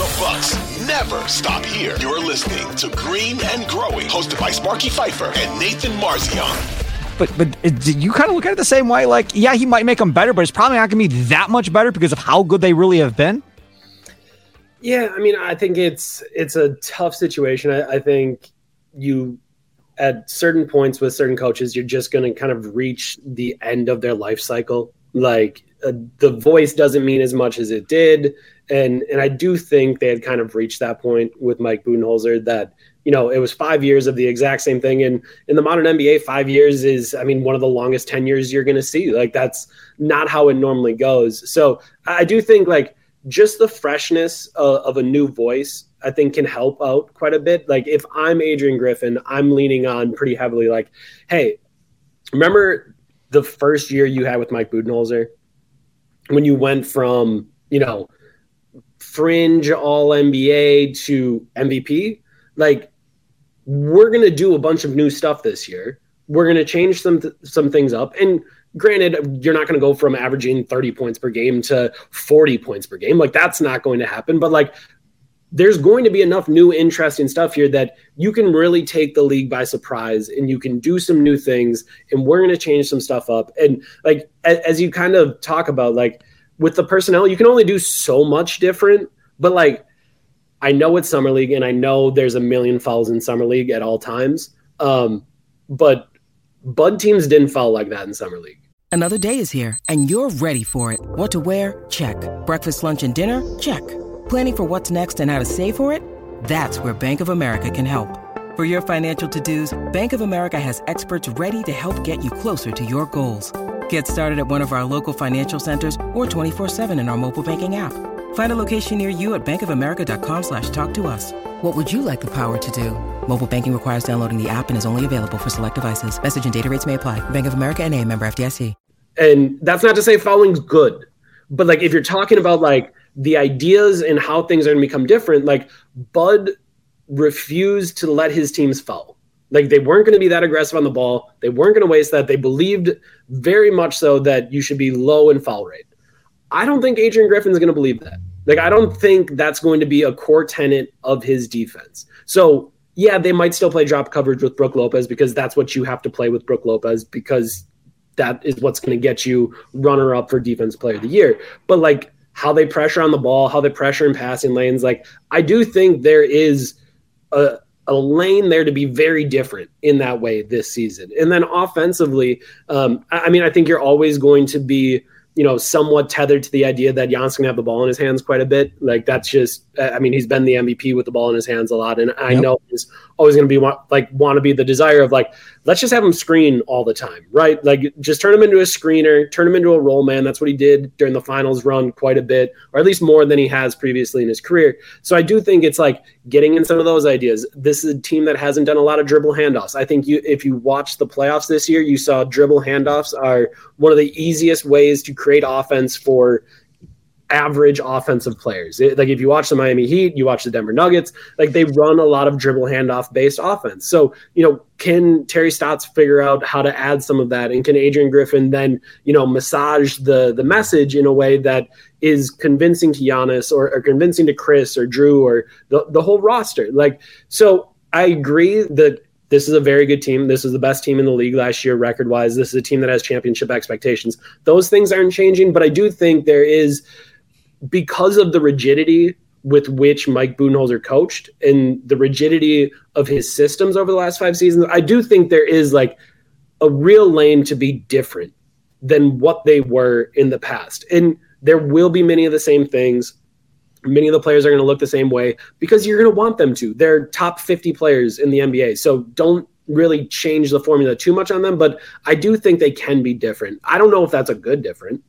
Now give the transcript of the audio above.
The Bucks never stop here. You're listening to Green and Growing, hosted by Sparky Fifer and Nathan Marzion. But but do you kind of look at it the same way? Like, yeah, he might make them better, but it's probably not going to be that much better because of how good they really have been. Yeah, I mean, I think it's it's a tough situation. I, I think you at certain points with certain coaches, you're just going to kind of reach the end of their life cycle. Like uh, the voice doesn't mean as much as it did and and I do think they had kind of reached that point with Mike Budenholzer that you know it was five years of the exact same thing. And in the modern NBA five years is I mean one of the longest tenures you're going to see. Like that's not how it normally goes. So I do think like just the freshness of, of a new voice I think can help out quite a bit. Like if I'm Adrian Griffin I'm leaning on pretty heavily like hey remember the first year you had with Mike Budenholzer? When you went from you know fringe all NBA to MVP, like we're going to do a bunch of new stuff this year. We're going to change some th- some things up. And granted, you're not going to go from averaging 30 points per game to 40 points per game. Like that's not going to happen, but like there's going to be enough new interesting stuff here that you can really take the league by surprise and you can do some new things and we're going to change some stuff up and like as you kind of talk about like with the personnel, you can only do so much different. But like, I know it's summer league, and I know there's a million fouls in summer league at all times. Um, but Bud teams didn't foul like that in summer league. Another day is here, and you're ready for it. What to wear? Check. Breakfast, lunch, and dinner? Check. Planning for what's next and how to save for it? That's where Bank of America can help. For your financial to-dos, Bank of America has experts ready to help get you closer to your goals. Get started at one of our local financial centers or 24-7 in our mobile banking app. Find a location near you at bankofamerica.com slash talk to us. What would you like the power to do? Mobile banking requires downloading the app and is only available for select devices. Message and data rates may apply. Bank of America and a member FDIC. And that's not to say fouling's good. But like if you're talking about like the ideas and how things are going to become different, like Bud refused to let his teams foul. Like they weren't going to be that aggressive on the ball. They weren't going to waste that. They believed very much so that you should be low in foul rate. I don't think Adrian Griffin's going to believe that. Like I don't think that's going to be a core tenet of his defense. So yeah, they might still play drop coverage with Brook Lopez because that's what you have to play with Brook Lopez because that is what's going to get you runner up for defense player of the year. But like how they pressure on the ball, how they pressure in passing lanes, like I do think there is a a lane there to be very different in that way this season. And then offensively, um, I, I mean, I think you're always going to be you know, somewhat tethered to the idea that Giannis can have the ball in his hands quite a bit. Like that's just, I mean, he's been the MVP with the ball in his hands a lot, and I yep. know he's always going to be like want to be the desire of like, let's just have him screen all the time, right? Like just turn him into a screener, turn him into a roll man. That's what he did during the finals run quite a bit, or at least more than he has previously in his career. So I do think it's like getting in some of those ideas. This is a team that hasn't done a lot of dribble handoffs. I think you, if you watch the playoffs this year, you saw dribble handoffs are one of the easiest ways to create offense for average offensive players. It, like if you watch the Miami Heat, you watch the Denver Nuggets, like they run a lot of dribble handoff based offense. So, you know, can Terry Stotts figure out how to add some of that and can Adrian Griffin then, you know, massage the the message in a way that is convincing to Giannis or, or convincing to Khris or Jrue or the, the whole roster. Like so I agree that this is a very good team. This is the best team in the league last year, record wise. This is a team that has championship expectations. Those things aren't changing, but I do think there is, because of the rigidity with which Mike Budenholzer coached and the rigidity of his systems over the last five seasons, I do think there is like a real lane to be different than what they were in the past. And there will be many of the same things. Many of the players are going to look the same way because you're going to want them to. They're top 50 players in the NBA. So don't really change the formula too much on them, but I do think they can be different. I don't know if that's a good different.